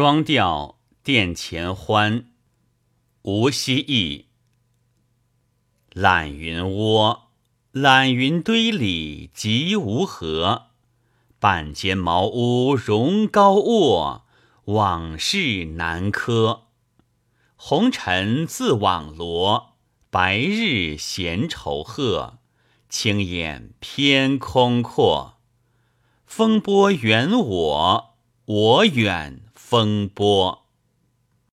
双调殿前欢，吴希义。懒云窝，懒云堆里极无何。半间茅屋容高卧，往事难柯。红尘自网罗，白日闲愁鹤。青眼偏空阔，风波远我，我远。风波。